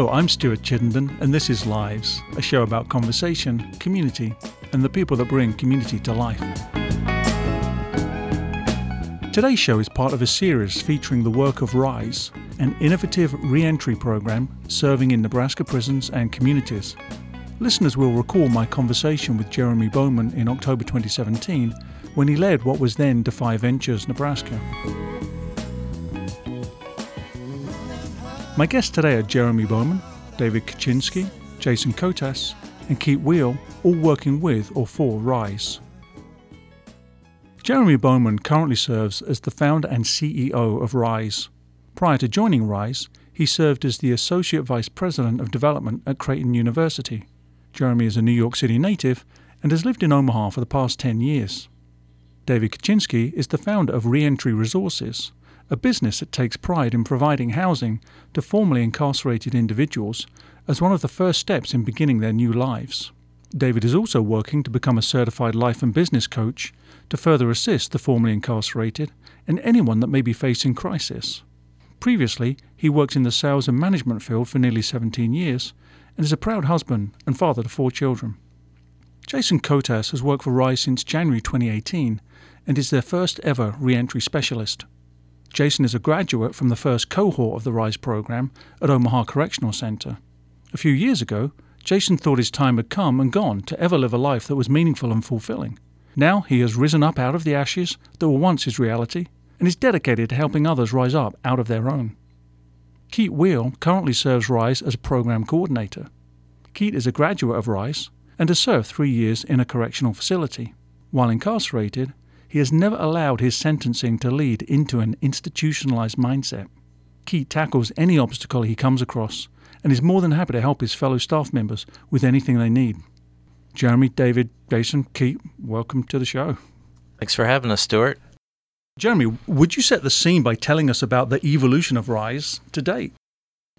Hello, I'm Stuart Chittenden, and this is Lives, a show about conversation, community, and the people that bring community to life. Today's show is part of a series featuring the work of RISE, an innovative re entry program serving in Nebraska prisons and communities. Listeners will recall my conversation with Jeremy Bowman in October 2017 when he led what was then Defy Ventures Nebraska. My guests today are Jeremy Bowman, David Kaczynski, Jason Kotas, and Keith Wheel, all working with or for RISE. Jeremy Bowman currently serves as the founder and CEO of RISE. Prior to joining RISE, he served as the Associate Vice President of Development at Creighton University. Jeremy is a New York City native and has lived in Omaha for the past 10 years. David Kaczynski is the founder of Reentry Resources, a business that takes pride in providing housing to formerly incarcerated individuals as one of the first steps in beginning their new lives. David is also working to become a certified life and business coach to further assist the formerly incarcerated and anyone that may be facing crisis. Previously, he worked in the sales and management field for nearly 17 years and is a proud husband and father to four children. Jason Kotas has worked for RISE since January 2018 and is their first ever re entry specialist. Jason is a graduate from the first cohort of the RISE program at Omaha Correctional Center. A few years ago, Jason thought his time had come and gone to ever live a life that was meaningful and fulfilling. Now he has risen up out of the ashes that were once his reality and is dedicated to helping others rise up out of their own. Keith Wheel currently serves RISE as a program coordinator. Keith is a graduate of RISE and has served three years in a correctional facility. While incarcerated, he has never allowed his sentencing to lead into an institutionalized mindset. Keith tackles any obstacle he comes across and is more than happy to help his fellow staff members with anything they need. Jeremy, David, Jason, Keith, welcome to the show. Thanks for having us, Stuart. Jeremy, would you set the scene by telling us about the evolution of Rise to date?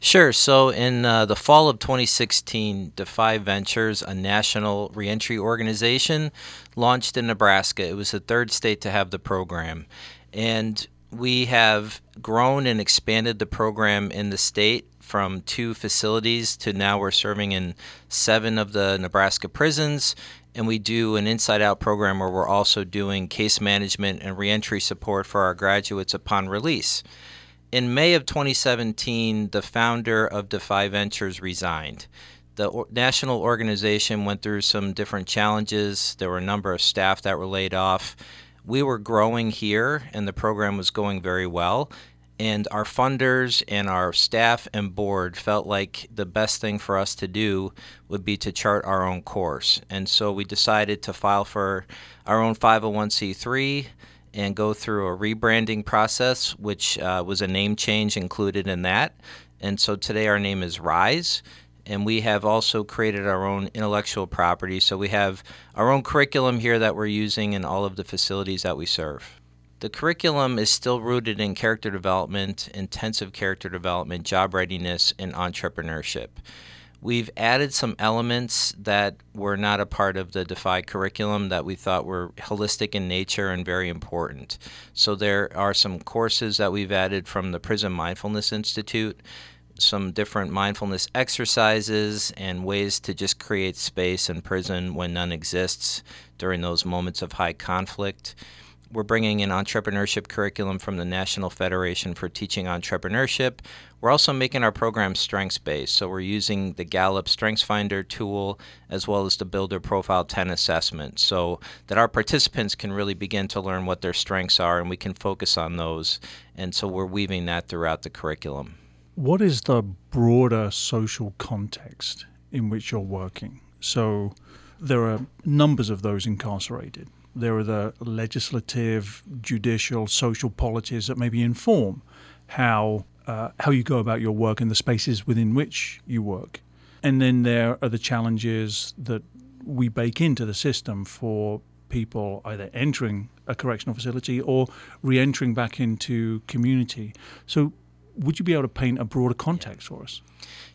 Sure. So, in uh, the fall of 2016, Defy Ventures, a national reentry organization, launched in Nebraska. It was the third state to have the program. And we have grown and expanded the program in the state from two facilities to now we're serving in seven of the Nebraska prisons. And we do an inside out program where we're also doing case management and reentry support for our graduates upon release in May of 2017, the founder of Defy Ventures resigned. The national organization went through some different challenges. There were a number of staff that were laid off. We were growing here, and the program was going very well. And our funders and our staff and board felt like the best thing for us to do would be to chart our own course. And so we decided to file for our own 501c3 and go through a rebranding process, which uh, was a name change included in that. And so today our name is Rise. And we have also created our own intellectual property. So we have our own curriculum here that we're using in all of the facilities that we serve. The curriculum is still rooted in character development, intensive character development, job readiness, and entrepreneurship. We've added some elements that were not a part of the Defy curriculum that we thought were holistic in nature and very important. So there are some courses that we've added from the Prison Mindfulness Institute, some different mindfulness exercises, and ways to just create space in prison when none exists during those moments of high conflict we're bringing in entrepreneurship curriculum from the National Federation for Teaching Entrepreneurship. We're also making our program strengths based. So we're using the Gallup Strengths Finder tool as well as the Builder Profile 10 assessment so that our participants can really begin to learn what their strengths are and we can focus on those. And so we're weaving that throughout the curriculum. What is the broader social context in which you're working? So there are numbers of those incarcerated there are the legislative, judicial, social polities that maybe inform how uh, how you go about your work and the spaces within which you work. And then there are the challenges that we bake into the system for people either entering a correctional facility or re-entering back into community. So would you be able to paint a broader context for us?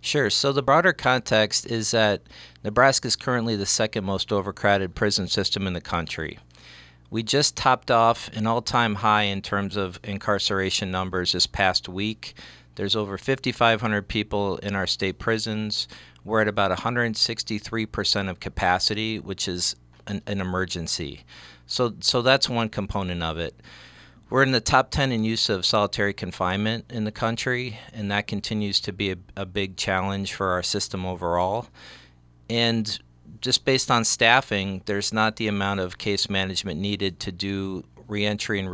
Sure. So the broader context is that Nebraska is currently the second most overcrowded prison system in the country. We just topped off an all time high in terms of incarceration numbers this past week. There's over 5,500 people in our state prisons. We're at about 163% of capacity, which is an, an emergency. So, so that's one component of it. We're in the top 10 in use of solitary confinement in the country, and that continues to be a, a big challenge for our system overall. And just based on staffing, there's not the amount of case management needed to do reentry and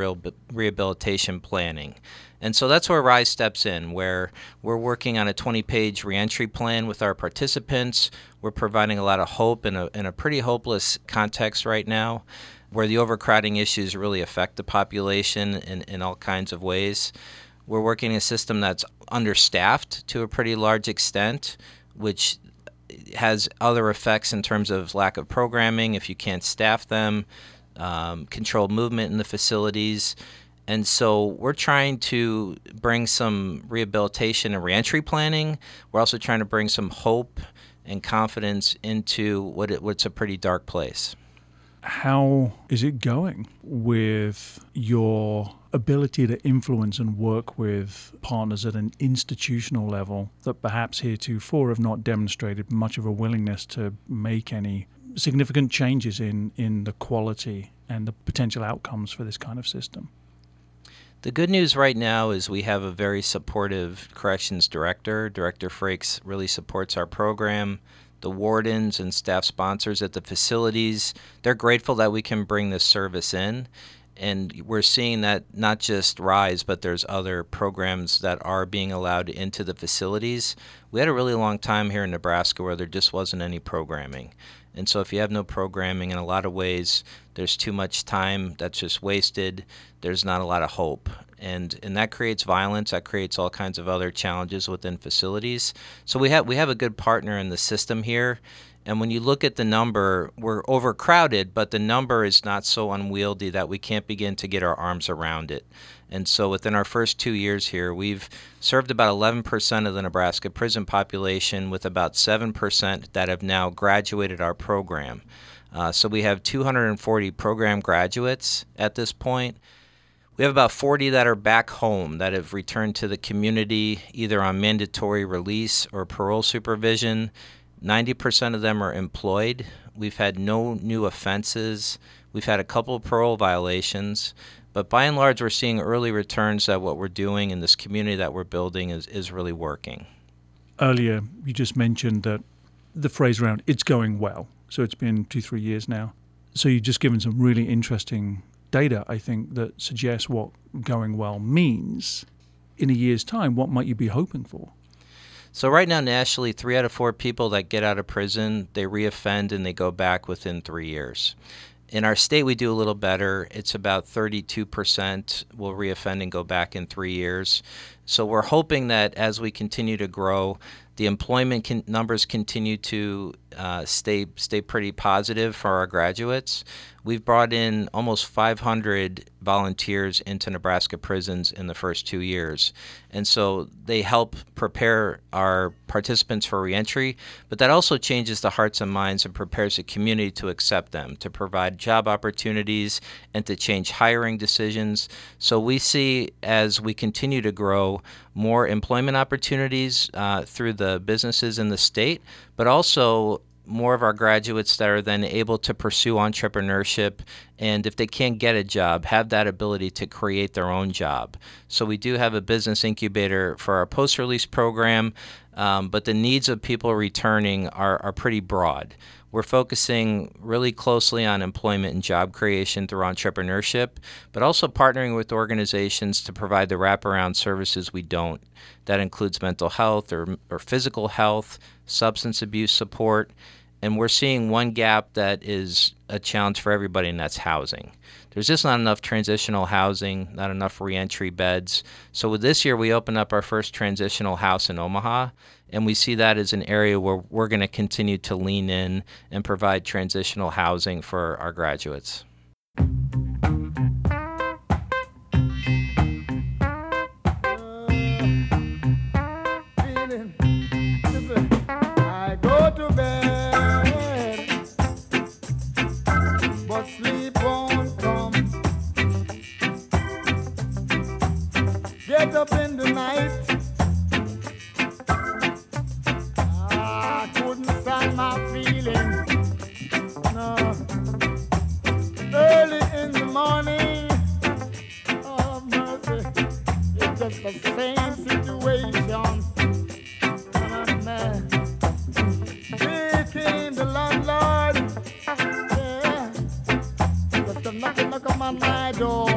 rehabilitation planning. And so that's where RISE steps in, where we're working on a 20 page reentry plan with our participants. We're providing a lot of hope in a, in a pretty hopeless context right now, where the overcrowding issues really affect the population in, in all kinds of ways. We're working in a system that's understaffed to a pretty large extent, which has other effects in terms of lack of programming if you can't staff them, um, controlled movement in the facilities. And so we're trying to bring some rehabilitation and reentry planning. We're also trying to bring some hope and confidence into what it, what's a pretty dark place. How is it going with your ability to influence and work with partners at an institutional level that perhaps heretofore have not demonstrated much of a willingness to make any significant changes in, in the quality and the potential outcomes for this kind of system? The good news right now is we have a very supportive corrections director. Director Frakes really supports our program. The wardens and staff sponsors at the facilities, they're grateful that we can bring this service in. And we're seeing that not just rise, but there's other programs that are being allowed into the facilities. We had a really long time here in Nebraska where there just wasn't any programming. And so, if you have no programming, in a lot of ways, there's too much time that's just wasted. There's not a lot of hope. And, and that creates violence. That creates all kinds of other challenges within facilities. So we have we have a good partner in the system here, and when you look at the number, we're overcrowded, but the number is not so unwieldy that we can't begin to get our arms around it. And so within our first two years here, we've served about 11% of the Nebraska prison population, with about 7% that have now graduated our program. Uh, so we have 240 program graduates at this point. We have about 40 that are back home that have returned to the community either on mandatory release or parole supervision. 90% of them are employed. We've had no new offenses. We've had a couple of parole violations. But by and large, we're seeing early returns that what we're doing in this community that we're building is, is really working. Earlier, you just mentioned that the phrase around it's going well. So it's been two, three years now. So you've just given some really interesting data, I think, that suggests what going well means. In a year's time, what might you be hoping for? So right now, nationally, three out of four people that get out of prison, they reoffend and they go back within three years. In our state, we do a little better. It's about 32% will reoffend and go back in three years. So we're hoping that as we continue to grow, the employment con- numbers continue to uh, stay stay pretty positive for our graduates. We've brought in almost 500 volunteers into Nebraska prisons in the first two years, and so they help prepare our participants for reentry. But that also changes the hearts and minds and prepares the community to accept them, to provide job opportunities, and to change hiring decisions. So we see as we continue to grow more employment opportunities uh, through the businesses in the state, but also more of our graduates that are then able to pursue entrepreneurship and if they can't get a job have that ability to create their own job. So we do have a business incubator for our post-release program um, but the needs of people returning are, are pretty broad we're focusing really closely on employment and job creation through entrepreneurship, but also partnering with organizations to provide the wraparound services we don't. That includes mental health or, or physical health, substance abuse support, and we're seeing one gap that is a challenge for everybody, and that's housing. There's just not enough transitional housing, not enough reentry beds. So, this year, we opened up our first transitional house in Omaha, and we see that as an area where we're going to continue to lean in and provide transitional housing for our graduates. up in the night thoughts my feelings. No. Early in the morning, oh mercy, it's just the same situation. And I'm uh, mad. Here the landlord, yeah. Just knocking, knocking on my door,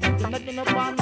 knocking, knocking upon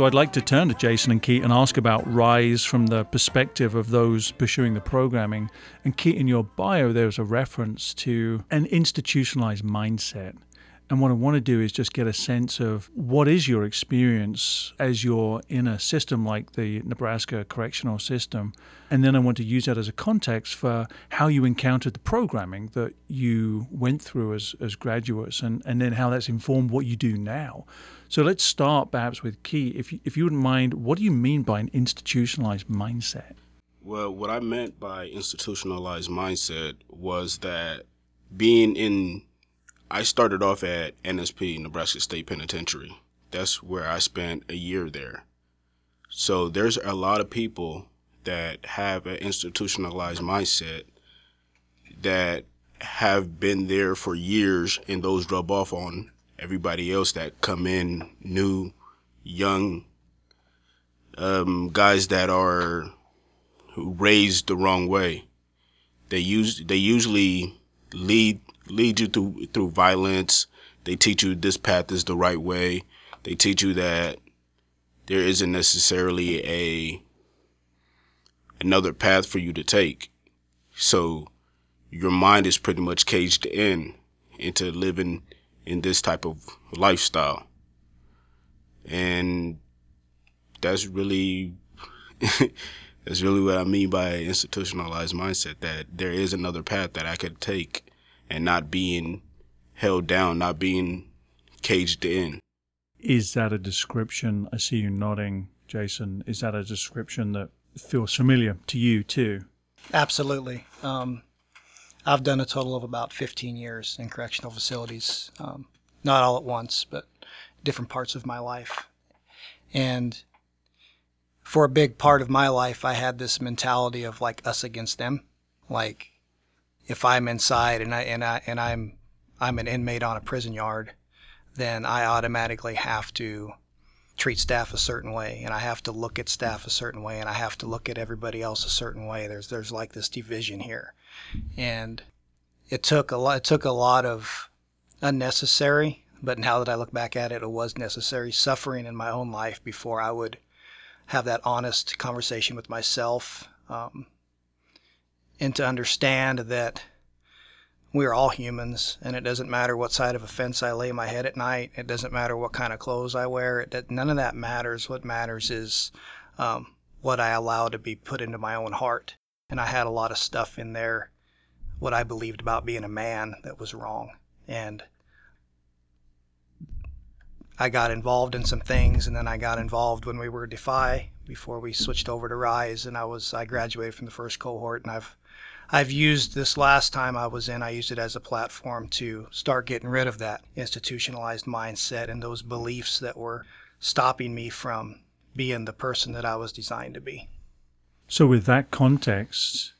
So I'd like to turn to Jason and Keith and ask about Rise from the perspective of those pursuing the programming. And Keith, in your bio, there's a reference to an institutionalized mindset. And what I want to do is just get a sense of what is your experience as you're in a system like the Nebraska correctional system. And then I want to use that as a context for how you encountered the programming that you went through as, as graduates and, and then how that's informed what you do now. So let's start perhaps with Key. If you, if you wouldn't mind, what do you mean by an institutionalized mindset? Well, what I meant by institutionalized mindset was that being in I started off at NSP, Nebraska State Penitentiary. That's where I spent a year there. So there's a lot of people that have an institutionalized mindset that have been there for years and those rub off on everybody else that come in new, young um, guys that are raised the wrong way. They use they usually lead lead you through through violence. They teach you this path is the right way. They teach you that there isn't necessarily a another path for you to take. So your mind is pretty much caged in into living in this type of lifestyle. And that's really that's really what I mean by institutionalized mindset that there is another path that I could take and not being held down, not being caged in. Is that a description? I see you nodding, Jason. Is that a description that feels familiar to you too? Absolutely. Um, I've done a total of about 15 years in correctional facilities, um, not all at once, but different parts of my life. And for a big part of my life, I had this mentality of like us against them. Like if I'm inside and I and I and I'm I'm an inmate on a prison yard, then I automatically have to treat staff a certain way and I have to look at staff a certain way and I have to look at everybody else a certain way. There's there's like this division here. And it took a lot it took a lot of unnecessary, but now that I look back at it, it was necessary suffering in my own life before I would have that honest conversation with myself. Um, and to understand that we're all humans and it doesn't matter what side of a fence I lay my head at night. It doesn't matter what kind of clothes I wear. It, none of that matters. What matters is um, what I allow to be put into my own heart. And I had a lot of stuff in there, what I believed about being a man that was wrong. And I got involved in some things, and then I got involved when we were Defy before we switched over to Rise, and I was I graduated from the first cohort, and I've I've used this last time I was in, I used it as a platform to start getting rid of that institutionalized mindset and those beliefs that were stopping me from being the person that I was designed to be. So, with that context,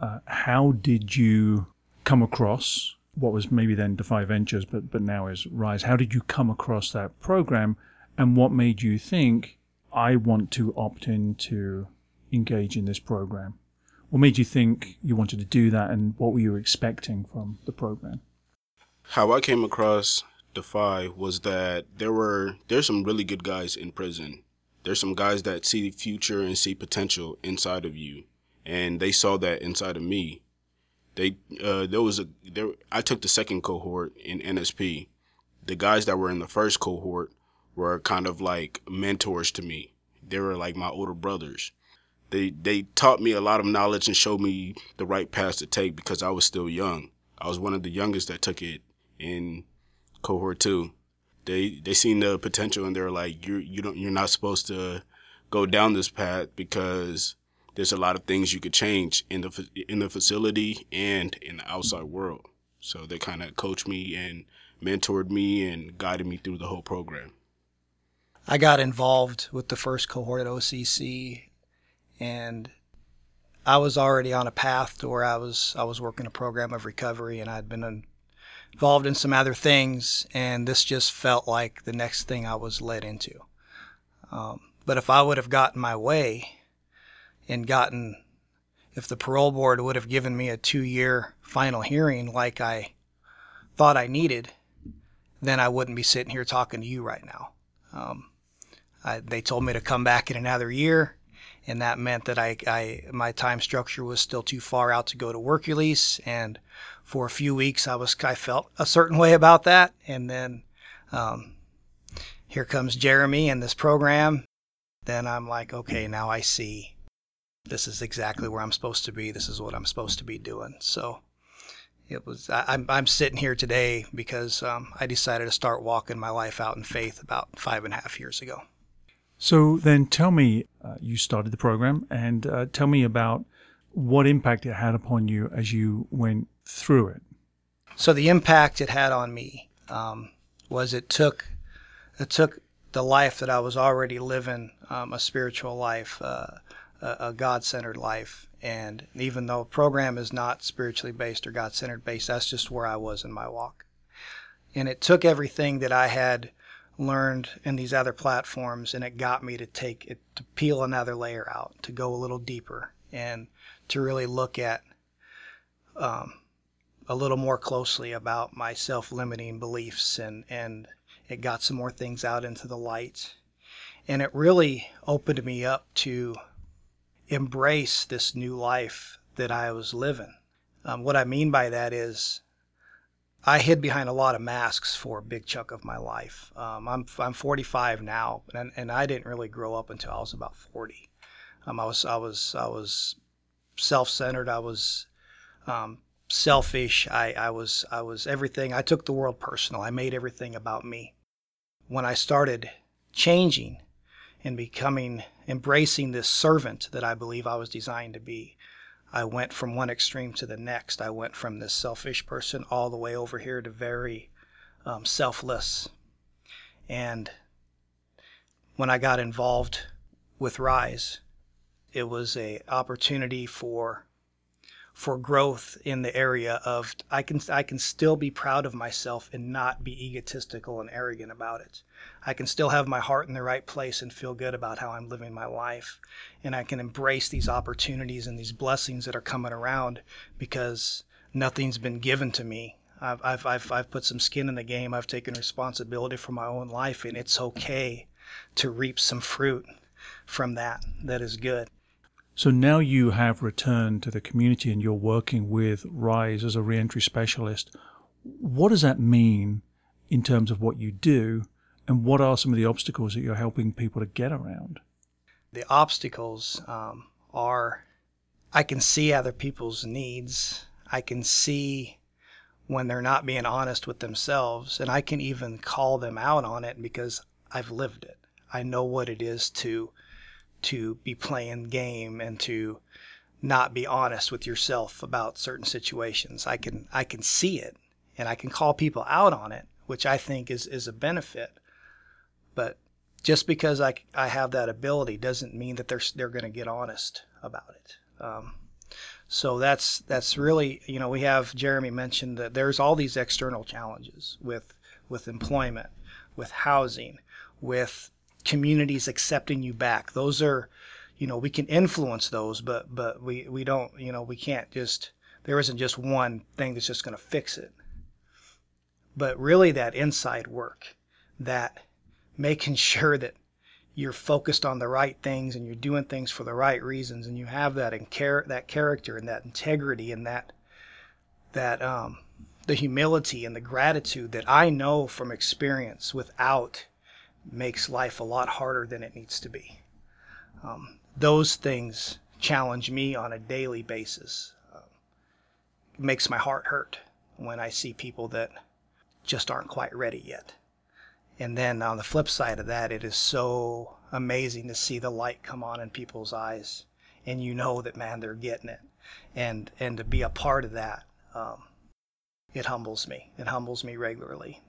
uh, how did you come across what was maybe then Defy Ventures, but, but now is Rise? How did you come across that program, and what made you think, I want to opt in to engage in this program? What made you think you wanted to do that, and what were you expecting from the program? How I came across Defy was that there were there's some really good guys in prison. There's some guys that see future and see potential inside of you, and they saw that inside of me. They uh, there was a there. I took the second cohort in NSP. The guys that were in the first cohort were kind of like mentors to me. They were like my older brothers they they taught me a lot of knowledge and showed me the right path to take because I was still young. I was one of the youngest that took it in cohort two. They they seen the potential and they're like you you don't you're not supposed to go down this path because there's a lot of things you could change in the in the facility and in the outside world. So they kind of coached me and mentored me and guided me through the whole program. I got involved with the first cohort at OCC and I was already on a path to where I was I was working a program of recovery, and I'd been involved in some other things, and this just felt like the next thing I was led into. Um, but if I would have gotten my way and gotten, if the parole board would have given me a two-year final hearing like I thought I needed, then I wouldn't be sitting here talking to you right now. Um, I, they told me to come back in another year, and that meant that I, I my time structure was still too far out to go to work release. And for a few weeks, I was I felt a certain way about that, and then um, here comes Jeremy and this program. Then I'm like, okay, now I see. This is exactly where I'm supposed to be. This is what I'm supposed to be doing. So it was I, am I'm sitting here today because um, I decided to start walking my life out in faith about five and a half years ago. So then, tell me, uh, you started the program, and uh, tell me about what impact it had upon you as you went through it. So the impact it had on me um, was it took it took the life that I was already living, um, a spiritual life, uh, a, God centered life, and even though a program is not spiritually based or God centered based, that's just where I was in my walk. And it took everything that I had learned in these other platforms and it got me to take it to peel another layer out, to go a little deeper and to really look at um, a little more closely about my self limiting beliefs and, and it got some more things out into the light. And it really opened me up to embrace this new life that I was living. Um, what I mean by that is, I hid behind a lot of masks for a big chunk of my life. Um, I'm I'm 45 now, and and I didn't really grow up until I was about 40. Um, I was I was I was self-centered. I was um, selfish. I, I was I was everything. I took the world personal. I made everything about me. When I started changing and becoming embracing this servant that I believe I was designed to be. I went from one extreme to the next. I went from this selfish person all the way over here to very um, selfless. And when I got involved with Rise, it was a opportunity for for growth in the area of I can I can still be proud of myself and not be egotistical and arrogant about it. I can still have my heart in the right place and feel good about how I'm living my life. And I can embrace these opportunities and these blessings that are coming around because nothing's been given to me. I've, I've, I've, I've put some skin in the game. I've taken responsibility for my own life, and it's okay to reap some fruit from that that is good. So now you have returned to the community and you're working with RISE as a reentry specialist. What does that mean in terms of what you do? And what are some of the obstacles that you're helping people to get around? The obstacles um, are I can see other people's needs. I can see when they're not being honest with themselves. And I can even call them out on it because I've lived it. I know what it is to to be playing game and to not be honest with yourself about certain situations. I can I can see it and I can call people out on it, which I think is is a benefit. But just because I, I have that ability doesn't mean that they're they're going to get honest about it. Um, so that's that's really you know we have Jeremy mentioned that there's all these external challenges with with employment, with housing, with communities accepting you back. Those are, you know, we can influence those, but but we we don't, you know, we can't just. There isn't just one thing that's just going to fix it. But really, that inside work, that making sure that you're focused on the right things and you're doing things for the right reasons, and you have that in char- that character and that integrity and that that um, the humility and the gratitude that I know from experience without makes life a lot harder than it needs to be. Um, those things challenge me on a daily basis. It makes my heart hurt when I see people that just aren't quite ready yet. And then on the flip side of that, it is so amazing to see the light come on in people's eyes, and you know that man, they're getting it, and and to be a part of that, um, it humbles me. It humbles me regularly.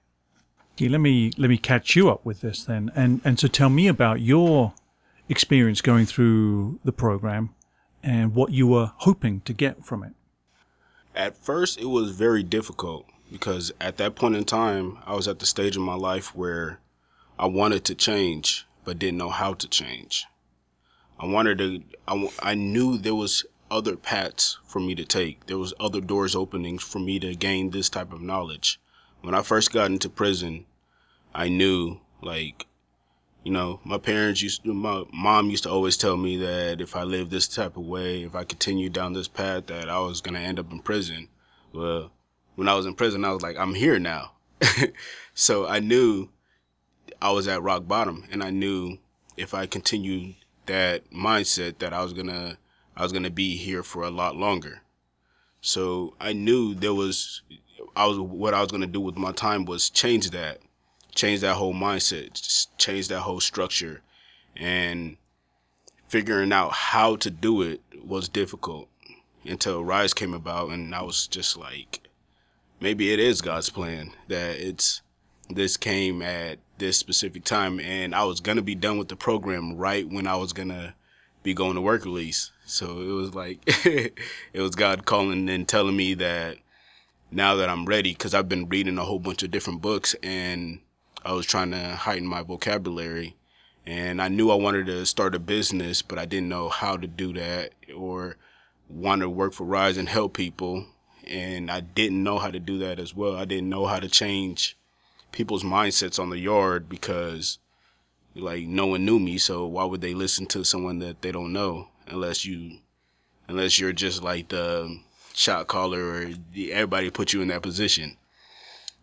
Let me let me catch you up with this then, and and so tell me about your experience going through the program and what you were hoping to get from it. At first, it was very difficult because at that point in time, I was at the stage of my life where I wanted to change but didn't know how to change. I wanted to. I, I knew there was other paths for me to take. There was other doors opening for me to gain this type of knowledge when I first got into prison, I knew like, you know, my parents used to, my mom used to always tell me that if I lived this type of way, if I continued down this path, that I was gonna end up in prison. Well, when I was in prison, I was like, I'm here now. so I knew I was at rock bottom, and I knew if I continued that mindset that I was gonna I was gonna be here for a lot longer. So I knew there was I was what I was gonna do with my time was change that change that whole mindset, change that whole structure, and figuring out how to do it was difficult until Rise came about, and I was just like, maybe it is God's plan that it's this came at this specific time, and I was gonna be done with the program right when I was gonna be going to work release. So it was like it was God calling and telling me that now that I'm ready, because I've been reading a whole bunch of different books and I was trying to heighten my vocabulary. And I knew I wanted to start a business, but I didn't know how to do that or want to work for Rise and help people. And I didn't know how to do that as well. I didn't know how to change people's mindsets on the yard because like no one knew me. So why would they listen to someone that they don't know unless you, unless you're just like the shot caller or everybody put you in that position.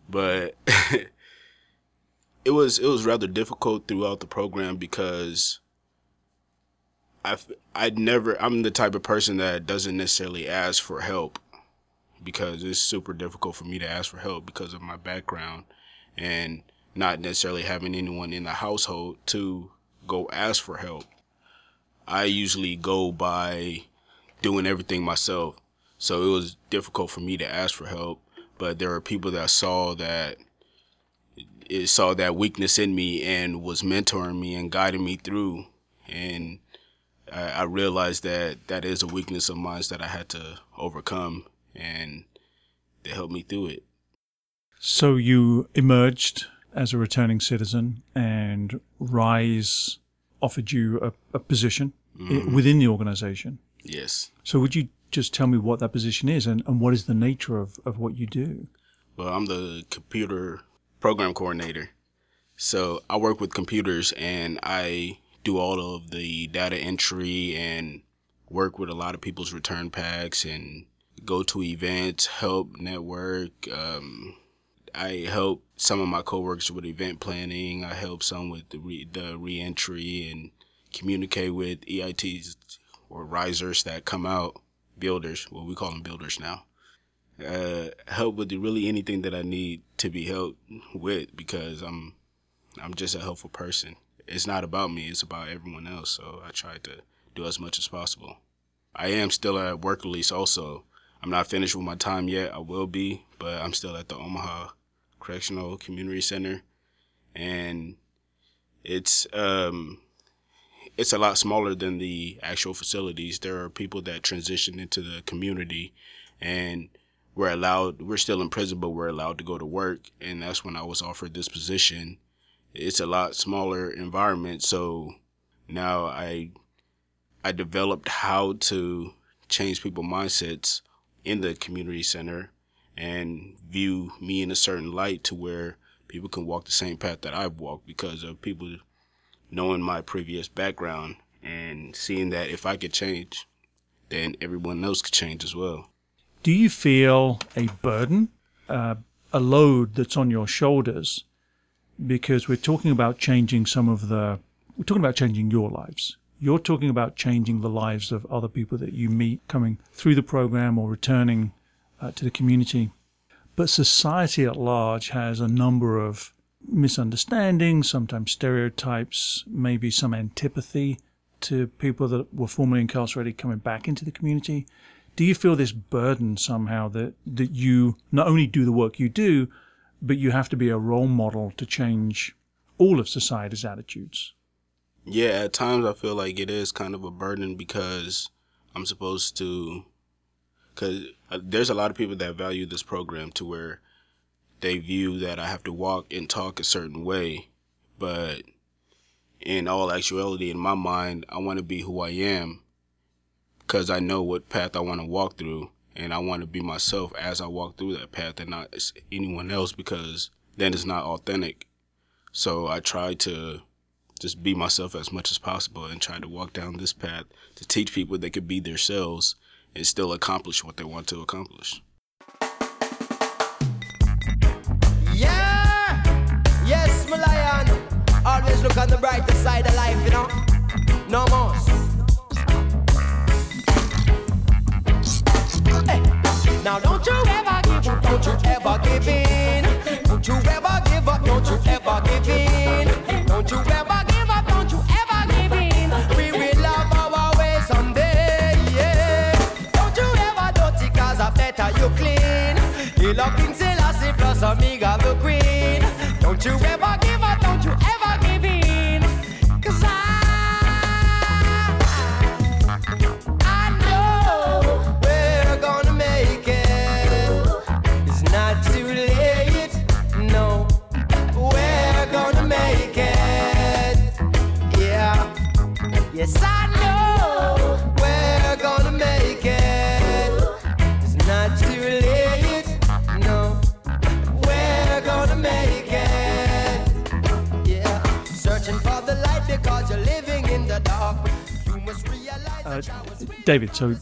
But it was it was rather difficult throughout the program because I I'd never I'm the type of person that doesn't necessarily ask for help because it's super difficult for me to ask for help because of my background and not necessarily having anyone in the household to go ask for help. I usually go by doing everything myself. So it was difficult for me to ask for help, but there are people that saw that it saw that weakness in me and was mentoring me and guiding me through. And I, I realized that that is a weakness of mine that I had to overcome, and they helped me through it. So you emerged as a returning citizen, and Rise offered you a, a position mm-hmm. within the organization. Yes. So would you just tell me what that position is and, and what is the nature of, of what you do? Well, I'm the computer program coordinator. So I work with computers and I do all of the data entry and work with a lot of people's return packs and go to events, help network. Um, I help some of my coworkers with event planning. I help some with the re- the reentry and communicate with EITs or risers that come out, builders. Well, we call them builders now uh, help with really anything that I need to be helped with because I'm I'm just a helpful person. It's not about me; it's about everyone else. So I try to do as much as possible. I am still at work release. Also, I'm not finished with my time yet. I will be, but I'm still at the Omaha Correctional Community Center, and it's um it's a lot smaller than the actual facilities. There are people that transition into the community and we're allowed we're still in prison but we're allowed to go to work. And that's when i was offered this position. It's a lot smaller environment. So now i i developed how to change people mindsets in the community center and view me in a certain light to where people can walk the same path that i've walked because of people knowing my previous background and seeing that if i could change then everyone else could change as well do you feel a burden, uh, a load that's on your shoulders? Because we're talking about changing some of the, we're talking about changing your lives. You're talking about changing the lives of other people that you meet coming through the program or returning uh, to the community. But society at large has a number of misunderstandings, sometimes stereotypes, maybe some antipathy to people that were formerly incarcerated coming back into the community do you feel this burden somehow that that you not only do the work you do, but you have to be a role model to change all of society's attitudes? Yeah, at times I feel like it is kind of a burden because I'm supposed to because uh, there's a lot of people that value this program to where they view that I have to walk and talk a certain way, but in all actuality, in my mind, I want to be who I am because I know what path I want to walk through, and I want to be myself as I walk through that path, and not anyone else, because then it's not authentic. So I try to just be myself as much as possible and try to walk down this path to teach people they could be themselves and still accomplish what they want to accomplish. Look on the brighter side of life, you know. No more. Now don't you ever give up, don't you ever give in. Don't you ever give up, don't you ever give in. Don't you ever give up, don't you ever give in. We will love our way someday, yeah. Don't you ever dirty cause I better you clean. You love King Selassie plus Omega the Queen. Don't you ever give up, don't you ever Uh, David, so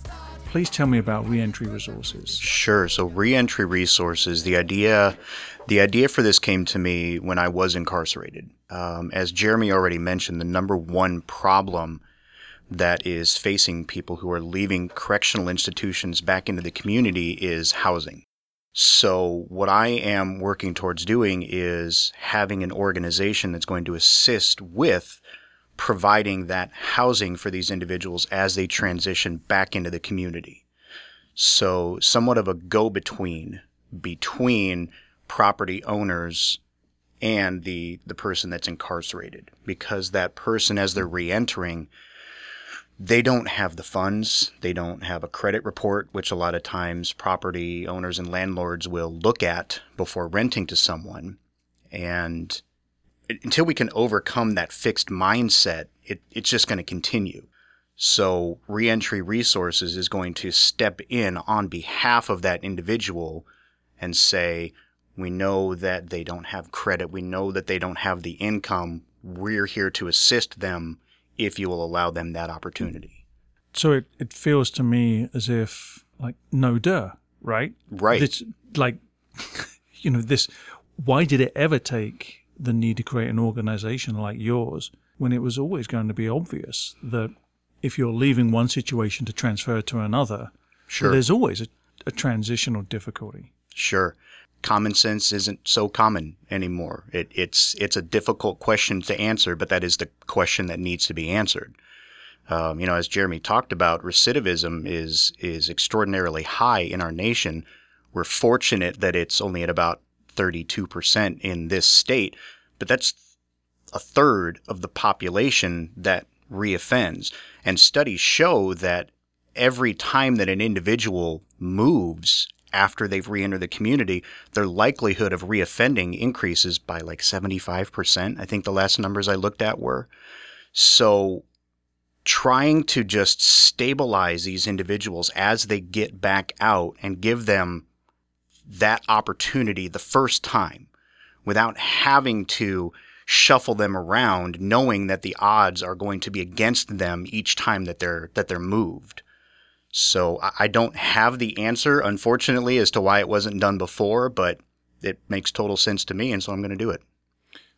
please tell me about reentry resources. Sure. So reentry resources. The idea, the idea for this came to me when I was incarcerated. Um, as Jeremy already mentioned, the number one problem that is facing people who are leaving correctional institutions back into the community is housing. So what I am working towards doing is having an organization that's going to assist with providing that housing for these individuals as they transition back into the community. So, somewhat of a go between between property owners and the the person that's incarcerated because that person as they're reentering they don't have the funds they don't have a credit report which a lot of times property owners and landlords will look at before renting to someone and until we can overcome that fixed mindset it, it's just going to continue so, Reentry Resources is going to step in on behalf of that individual and say, We know that they don't have credit. We know that they don't have the income. We're here to assist them if you will allow them that opportunity. So it, it feels to me as if like no duh, right? Right. This, like you know this. Why did it ever take the need to create an organization like yours when it was always going to be obvious that if you're leaving one situation to transfer to another, Sure. there's always a, a transitional difficulty. Sure. Common sense isn't so common anymore. It, it's it's a difficult question to answer, but that is the question that needs to be answered. Um, you know, as Jeremy talked about, recidivism is is extraordinarily high in our nation. We're fortunate that it's only at about 32% in this state, but that's a third of the population that reoffends. And studies show that every time that an individual moves after they've re-entered the community, their likelihood of reoffending increases by like 75%. I think the last numbers I looked at were. So trying to just stabilize these individuals as they get back out and give them that opportunity the first time without having to shuffle them around knowing that the odds are going to be against them each time that they're that they're moved. So I- don't have the answer unfortunately as to why it wasn't done before, but it makes total sense to me and so I'm going to do it.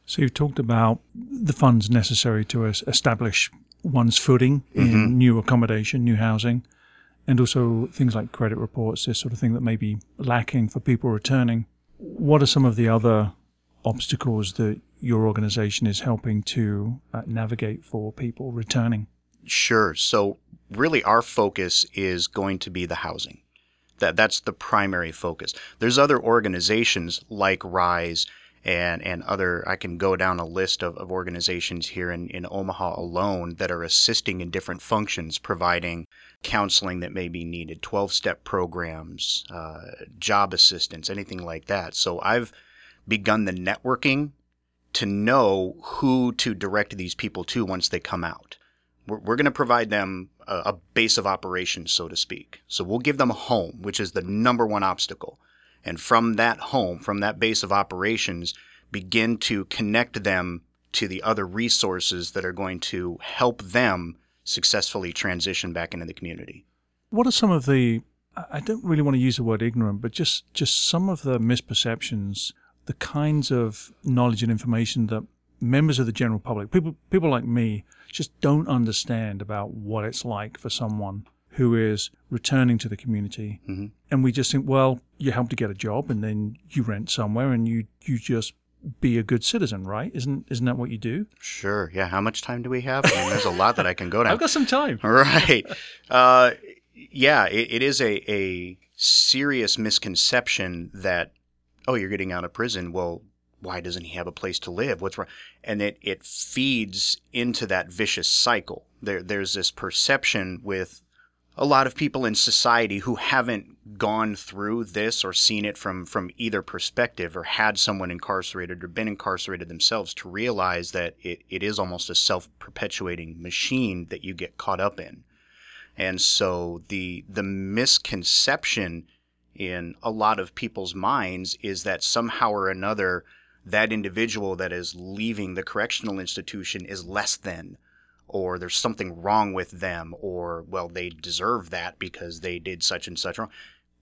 So you've talked about the funds necessary to establish one's footing in Mm-hmm. new accommodation, new housing, and also things like credit reports, this sort of thing that may be lacking for people returning. What are some of the other obstacles that your organization is helping to uh, navigate for people returning? Sure. So really our focus is going to be the housing. That that's the primary focus. There's other organizations like Rise and and other I can go down a list of, of organizations here in, in Omaha alone that are assisting in different functions, providing counseling that may be needed, 12 step programs, uh, job assistance, anything like that. So I've begun the networking to know who to direct these people to once they come out we're, we're going to provide them a, a base of operations, so to speak. So we'll give them a home, which is the number one obstacle. And from that home, from that base of operations, begin to connect them to the other resources that are going to help them successfully transition back into the community. What are some of the I don't really want to use the word ignorant, but just just some of the misperceptions, the kinds of knowledge and information that members of the general public, people people like me, just don't understand about what it's like for someone who is returning to the community. Mhm. And we just think, well, you help to get a job and then you rent somewhere and you you just be a good citizen, right? Isn't isn't that what you do? Sure. Yeah. How much time do we have? I mean, there's a lot that I can go down. I've got some time. right. Uh, yeah, it, it is a, a serious misconception that, oh, you're getting out of prison. Well, why doesn't he have a place to live? What's wrong? And it, it feeds into that vicious cycle. There, there's this perception with a lot of people in society who haven't gone through this or seen it from, from either perspective or had someone incarcerated or been incarcerated themselves to realize that it, it is almost a self perpetuating machine that you get caught up in. And so the the misconception in a lot of people's minds is that somehow or another that individual that is leaving the correctional institution is less than or there's something wrong with them or well they deserve that because they did such and such wrong.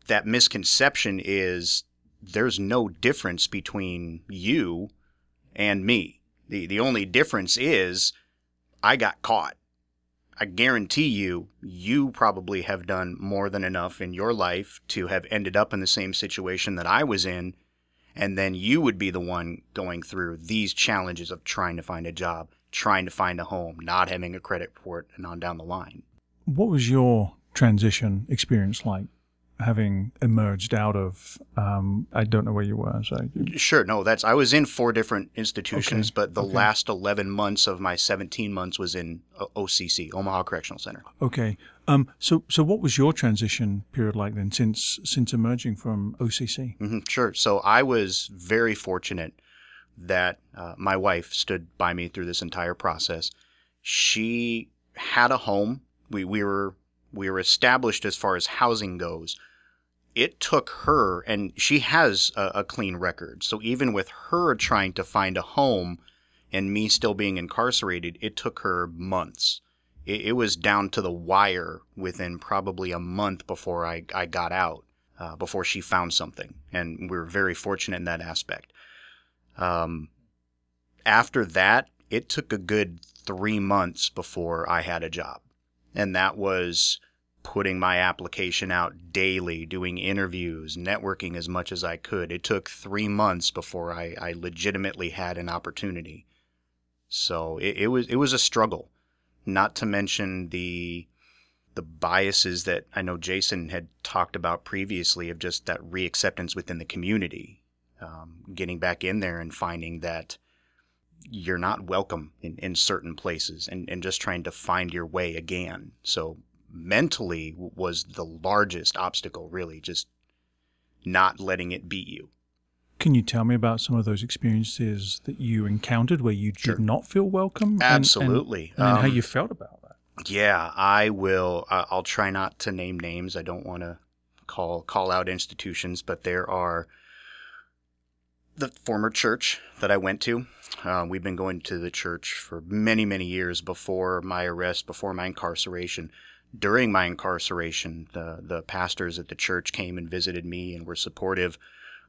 That misconception is there's no difference between you and me. The the only difference is I got caught. I guarantee you, you probably have done more than enough in your life to have ended up in the same situation that I was in. And then you would be the one going through these challenges of trying to find a job, trying to find a home, not having a credit report, and on down the line. What was your transition experience like, having emerged out of? Um, I don't know where you were. So Sure, no, that's I was in four different institutions, Okay, but the okay. last 11 months of my 17 months was in OCC, Omaha Correctional Center. okay. Um, so so what was your transition period like then, since since emerging from OCC? hmm sure. So I was very fortunate that uh, my wife stood by me through this entire process. She had a home. We we were we were established as far as housing goes. It took her, and she has a, a clean record. So even with her trying to find a home, and me still being incarcerated, it took her months. It, it was down to the wire within probably a month before I, I got out uh, before she found something, and we were very fortunate in that aspect. Um, after that, it took a good three months before I had a job, and that was putting my application out daily, doing interviews, networking as much as I could. It took three months before I, I legitimately had an opportunity. So it, it was it was a struggle, not to mention the the biases that I know Jason had talked about previously of just that reacceptance within the community, um, getting back in there and finding that you're not welcome in, in certain places and, and just trying to find your way again. So mentally was the largest obstacle, really, just not letting it beat you. Can you tell me about some of those experiences that you encountered where you Sure. did not feel welcome? and- and- Absolutely. And, then how Um, you felt about that? Yeah, I will. Uh, I'll try not to name names. I don't want to call call out institutions, but there are the former church that I went to. Uh, we've been going to the church for many, many years before my arrest, before my incarceration. During my incarceration, the the pastors at the church came and visited me and were supportive.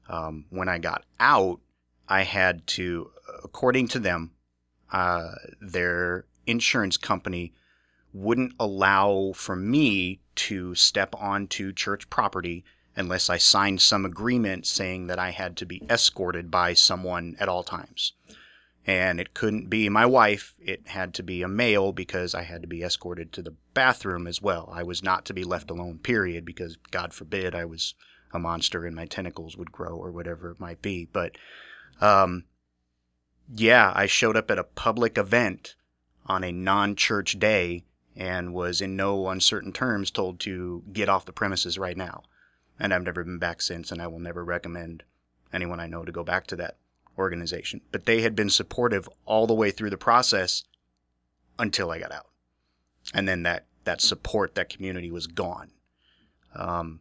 Um, when I got out, I had to, according to them, uh, their insurance company wouldn't allow for me to step onto church property unless I signed some agreement saying that I had to be escorted by someone at all times. And it couldn't be my wife, it had to be a male because I had to be escorted to the bathroom as well. I was not to be left alone, period, because God forbid I was a monster and my tentacles would grow or whatever it might be. But um, yeah, I showed up at a public event on a non church day and was in no uncertain terms told to get off the premises right now. And I've never been back since, and I will never recommend anyone I know to go back to that organization. But they had been supportive all the way through the process until I got out. And then that, that support, that community was gone. Um,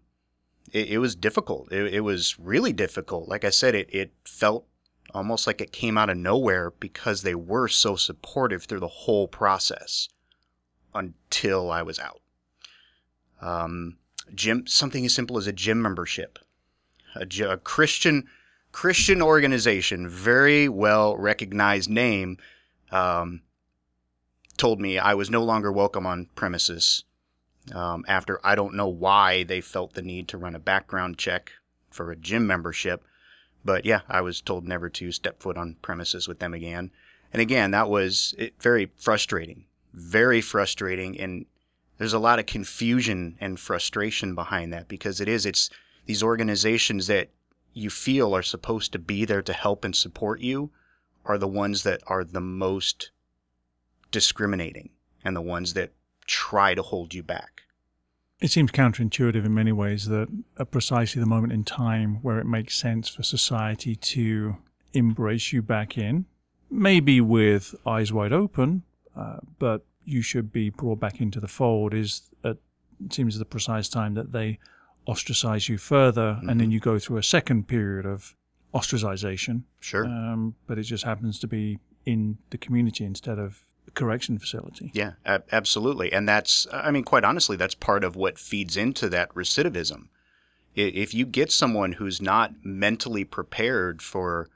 it, it was difficult. It, it was really difficult. Like I said, it, it felt almost like it came out of nowhere because they were so supportive through the whole process until I was out. Um, gym, something as simple as a gym membership, a, a Christian Christian organization, very well recognized name, um, told me I was no longer welcome on premises. Um, after I don't know why they felt the need to run a background check for a gym membership, but yeah, I was told never to step foot on premises with them again. And again, that was it, very frustrating, very frustrating, and there's a lot of confusion and frustration behind that because it is it's these organizations that you feel are supposed to be there to help and support you are the ones that are the most discriminating and the ones that try to hold you back. It seems counterintuitive in many ways that at precisely the moment in time where it makes sense for society to embrace you back in, maybe with eyes wide open, uh, but you should be brought back into the fold, is at, it seems the precise time that they ostracize you further, mm-hmm. and then you go through a second period of ostracization. Sure. Um, but it just happens to be in the community instead of a correction facility. Yeah, ab- absolutely. And that's, I mean, quite honestly, that's part of what feeds into that recidivism. If you get someone who's not mentally prepared for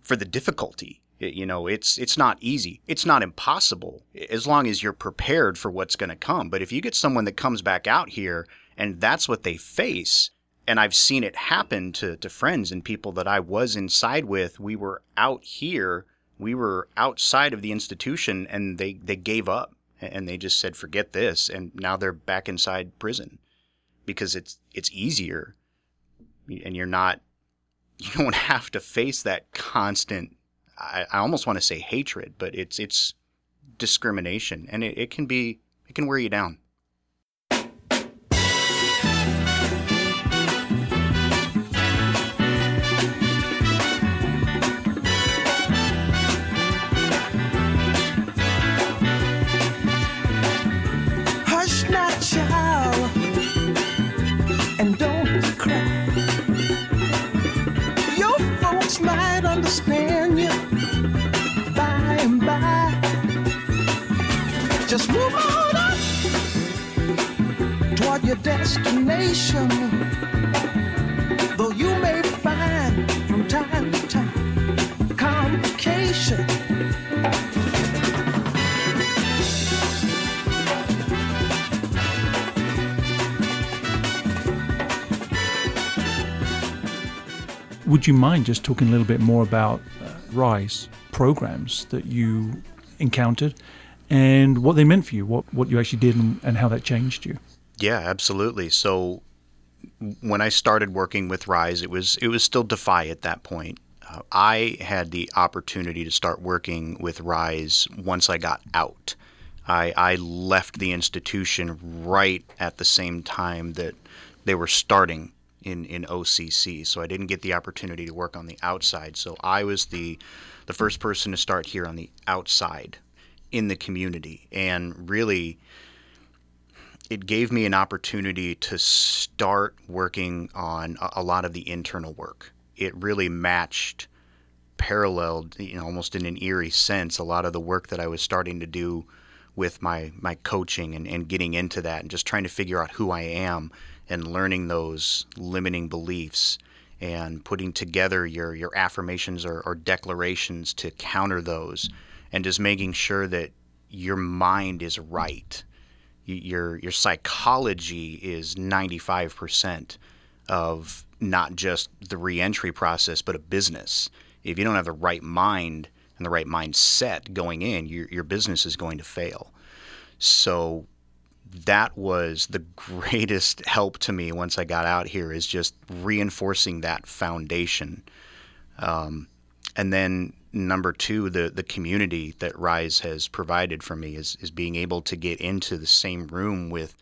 for the difficulty, you know, it's it's not easy. It's not impossible as long as you're prepared for what's going to come. But if you get someone that comes back out here and that's what they face. And I've seen it happen to, to friends and people that I was inside with. We were out here, we were outside of the institution, and they, they gave up and they just said, forget this. And now they're back inside prison because it's, it's easier and you're not, you don't have to face that constant, I, I almost want to say hatred, but it's, it's discrimination and it, it can be, it can wear you down. Your destination. Though you may find from time to time complication. Would you mind just talking a little bit more about uh, RISE programs that you encountered and what they meant for you, what, what you actually did, and, and how that changed you. Yeah, absolutely. So when I started working with Rise, it was it was still Defy at that point. Uh, I had the opportunity to start working with Rise once I got out. I, I left the institution right at the same time that they were starting in, in OCC, so I didn't get the opportunity to work on the outside. So I was the the first person to start here on the outside in the community. And really, it gave me an opportunity to start working on a, a lot of the internal work. It really matched, paralleled, you know, almost in an eerie sense, a lot of the work that I was starting to do with my, my coaching and, and getting into that and just trying to figure out who I am and learning those limiting beliefs and putting together your, your affirmations or, or declarations to counter those and just making sure that your mind is right. Your your psychology is 95% of not just the reentry process, but a business. If you don't have the right mind and the right mindset going in, your, your business is going to fail. So that was the greatest help to me once I got out here is just reinforcing that foundation. Um, and then number two, the the community that Rise has provided for me is is being able to get into the same room with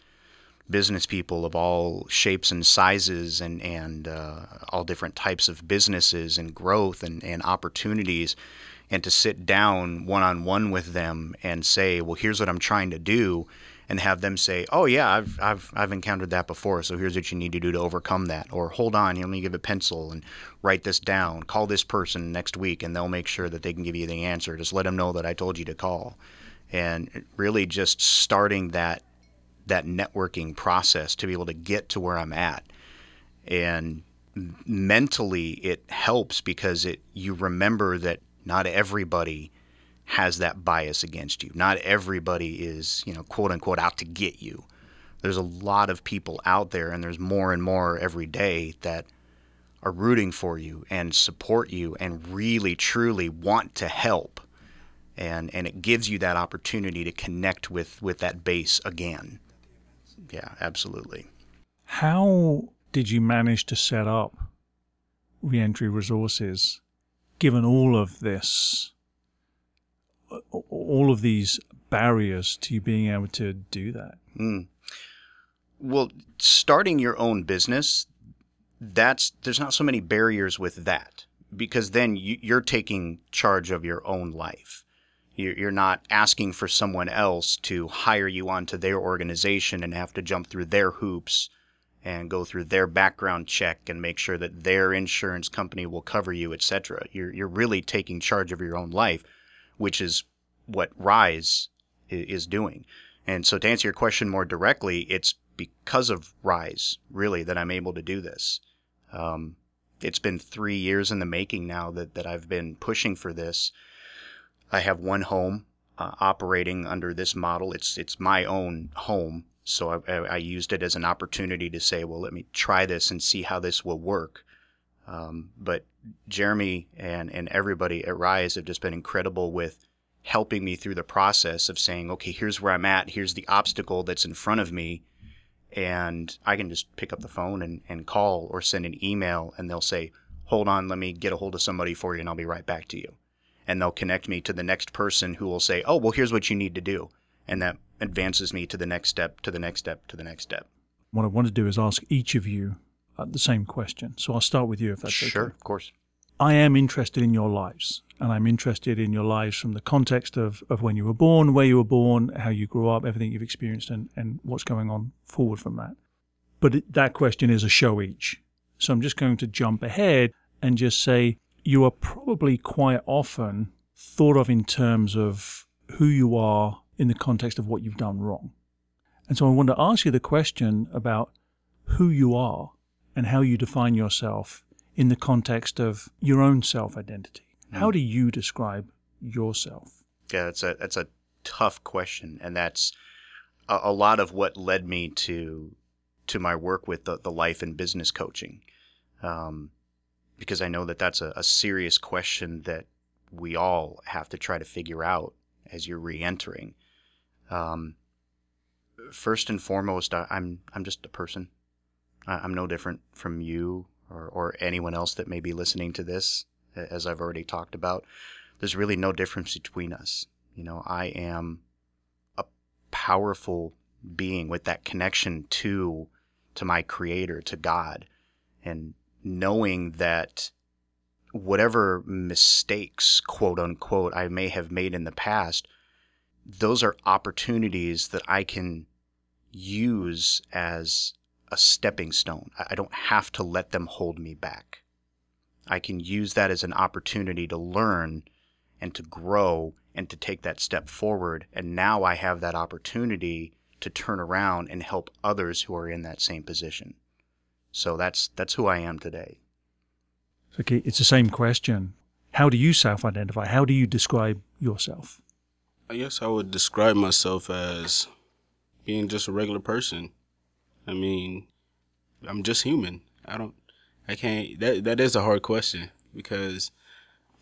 business people of all shapes and sizes and and uh, all different types of businesses and growth and, and opportunities and to sit down one on one with them and say well here's what I'm trying to do and have them say, "Oh yeah, I've I've I've encountered that before. So here's what you need to do to overcome that." Or hold on, let me give a pencil and write this down. Call this person next week, and they'll make sure that they can give you the answer. Just let them know that I told you to call, and really just starting that that networking process to be able to get to where I'm at, and mentally it helps because it you remember that not everybody has that bias against you. Not everybody is, you know, quote unquote out to get you. There's a lot of people out there, and there's more and more every day that are rooting for you and support you and really truly want to help. And, and it gives you that opportunity to connect with, with that base again. Yeah, absolutely. How did you manage to set up reentry resources given all of this all of these barriers to you being able to do that? Mm. Well, starting your own business, that's there's not so many barriers with that because then you, are taking charge of your own life. You're not asking for someone else to hire you onto their organization and have to jump through their hoops and go through their background check and make sure that their insurance company will cover you, etc. You're you're really taking charge of your own life which is what Rise is doing. And so, to answer your question more directly, it's because of Rise, really, that I'm able to do this. Um, it's been three years in the making now that, that I've been pushing for this. I have one home uh, operating under this model. It's it's my own home, so I, I, used it as an opportunity to say, well, let me try this and see how this will work. Um, but Jeremy and, and everybody at Rise have just been incredible with helping me through the process of saying, okay, here's where I'm at, here's the obstacle that's in front of me. And I can just pick up the phone and, and call or send an email, and they'll say, hold on, let me get a hold of somebody for you, and I'll be right back to you. And they'll connect me to the next person who will say, oh, well, here's what you need to do. And that advances me to the next step, to the next step, to the next step. What I want to do is ask each of you uh, the same question. So I'll start with you if that's sure, okay. Sure, of course. I am interested in your lives, and I'm interested in your lives from the context of, of when you were born, where you were born, how you grew up, everything you've experienced, and, and what's going on forward from that. But it, that question is a show each. So I'm just going to jump ahead and just say you are probably quite often thought of in terms of who you are in the context of what you've done wrong. And so I want to ask you the question about who you are and how you define yourself in the context of your own self identity. Mm. How do you describe yourself? Yeah, that's a that's a tough question, and that's a, a lot of what led me to to my work with the, the life and business coaching, um, because I know that that's a, a serious question that we all have to try to figure out as you're re-entering. Um, first and foremost, I, I'm I'm just a person. I'm no different from you or, or anyone else that may be listening to this, as I've already talked about. There's really no difference between us. You know, I am a powerful being with that connection to to my creator, to God, and knowing that whatever mistakes, quote unquote, I may have made in the past, those are opportunities that I can use as a stepping stone. I don't have to let them hold me back. I can use that as an opportunity to learn and to grow and to take that step forward. And now I have that opportunity to turn around and help others who are in that same position. So that's that's who I am today. Okay, it's the same question. How do you self-identify? How do you describe yourself? I guess I would describe myself as being just a regular person. I mean, I'm just human. I don't, I can't. That that is a hard question because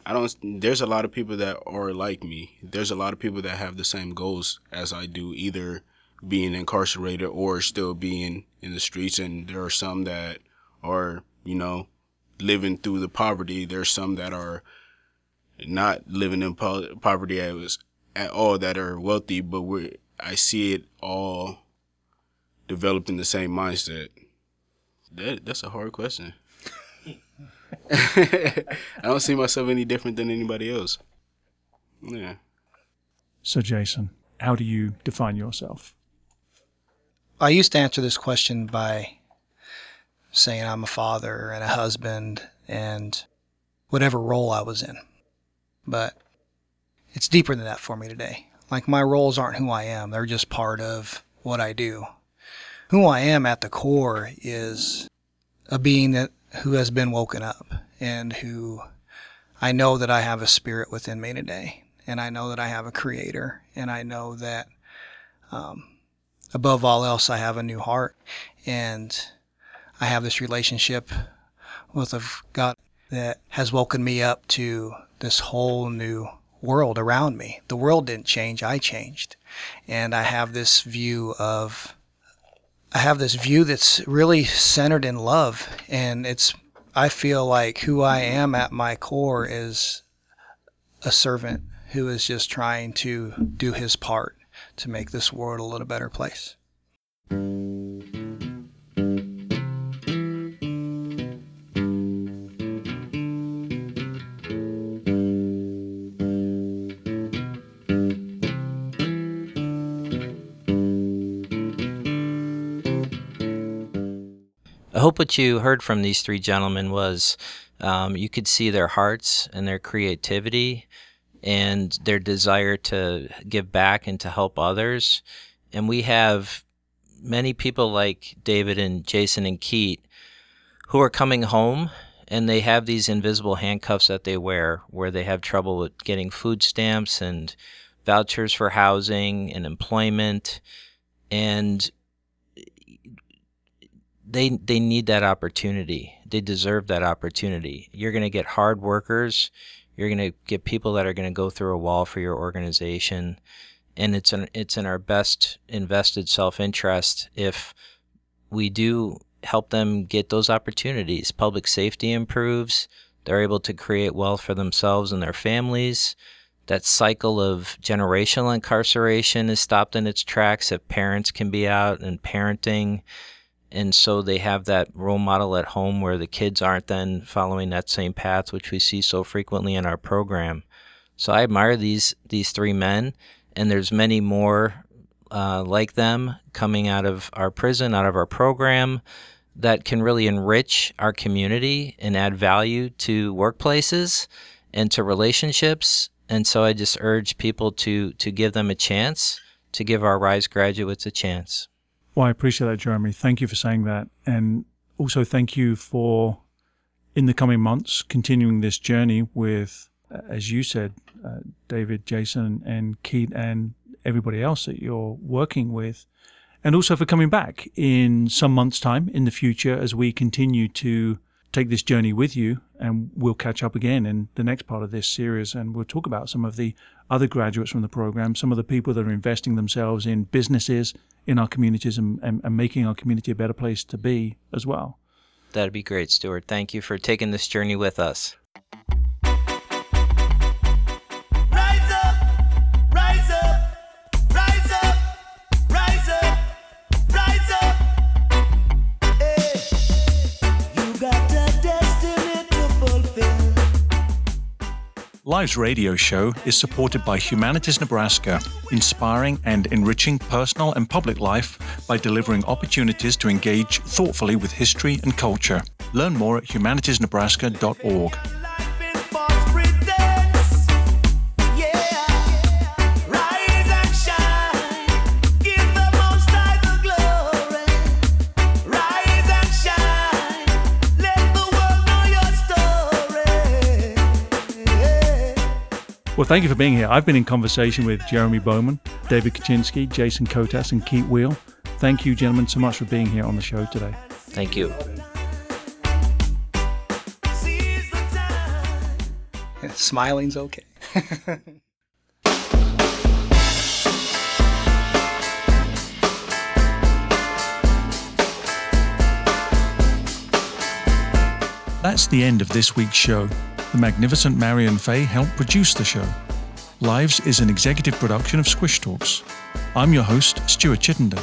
I don't. There's a lot of people that are like me. There's a lot of people that have the same goals as I do, either being incarcerated or still being in the streets. And there are some that are, you know, living through the poverty. There's some that are not living in po- poverty as at all that are wealthy, but we I see it all developed in the same mindset? That that's a hard question. I don't see myself any different than anybody else. Yeah. So Jason, how do you define yourself? I used to answer this question by saying I'm a father and a husband and whatever role I was in. But it's deeper than that for me today. Like my roles aren't who I am, they're just part of what I do. Who I am at the core is a being that who has been woken up and who I know that I have a spirit within me today. And I know that I have a creator. And I know that um, above all else, I have a new heart. And I have this relationship with a God that has woken me up to this whole new world around me. The world didn't change, I changed. And I have this view of I have this view that's really centered in love and it's I feel like who I am at my core is a servant who is just trying to do his part to make this world a little better place. Hope what you heard from these three gentlemen was um, you could see their hearts and their creativity and their desire to give back and to help others. And we have many people like David and Jason and Keith who are coming home and they have these invisible handcuffs that they wear where they have trouble with getting food stamps and vouchers for housing and employment. And they they need that opportunity. They deserve that opportunity. You're going to get hard workers. You're going to get people that are going to go through a wall for your organization, and it's it's in our best invested self interest if we do help them get those opportunities. Public safety improves. They're able to create wealth for themselves and their families. That cycle of generational incarceration is stopped in its tracks if parents can be out and parenting and so they have that role model at home where the kids aren't then following that same path which we see so frequently in our program. So i admire these these three men and there's many more uh, like them coming out of our prison out of our program that can really enrich our community and add value to workplaces and to relationships. And so i just urge people to to give them a chance to give our rise graduates a chance well, I appreciate that, Jeremy. Thank you for saying that. And also thank you for, in the coming months, continuing this journey with, as you said, uh, David, Jason, and Keith, and everybody else that you're working with. And also for coming back in some months' time in the future as we continue to take this journey with you. And we'll catch up again in the next part of this series. And we'll talk about some of the other graduates from the program, some of the people that are investing themselves in businesses in our communities and, and, and making our community a better place to be as well. That'd be great, Stuart. Thank you for taking this journey with us. Lives radio show is supported by Humanities Nebraska, inspiring and enriching personal and public life by delivering opportunities to engage thoughtfully with history and culture. Learn more at humanitiesnebraska.org. Well, thank you for being here. I've been in conversation with Jeremy Bowman, David Kaczynski, Jason Kotas, and Keith Wheel. Thank you, gentlemen, so much for being here on the show today. Thank you. Smiling's okay. That's the end of this week's show. The magnificent Marion Fay helped produce the show. Lives is an executive production of Squish Talks. I'm your host, Stuart Chittenden.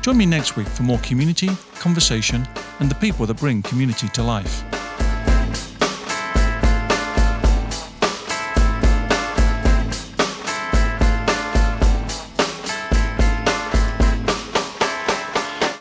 Join me next week for more community, conversation, and the people that bring community to life.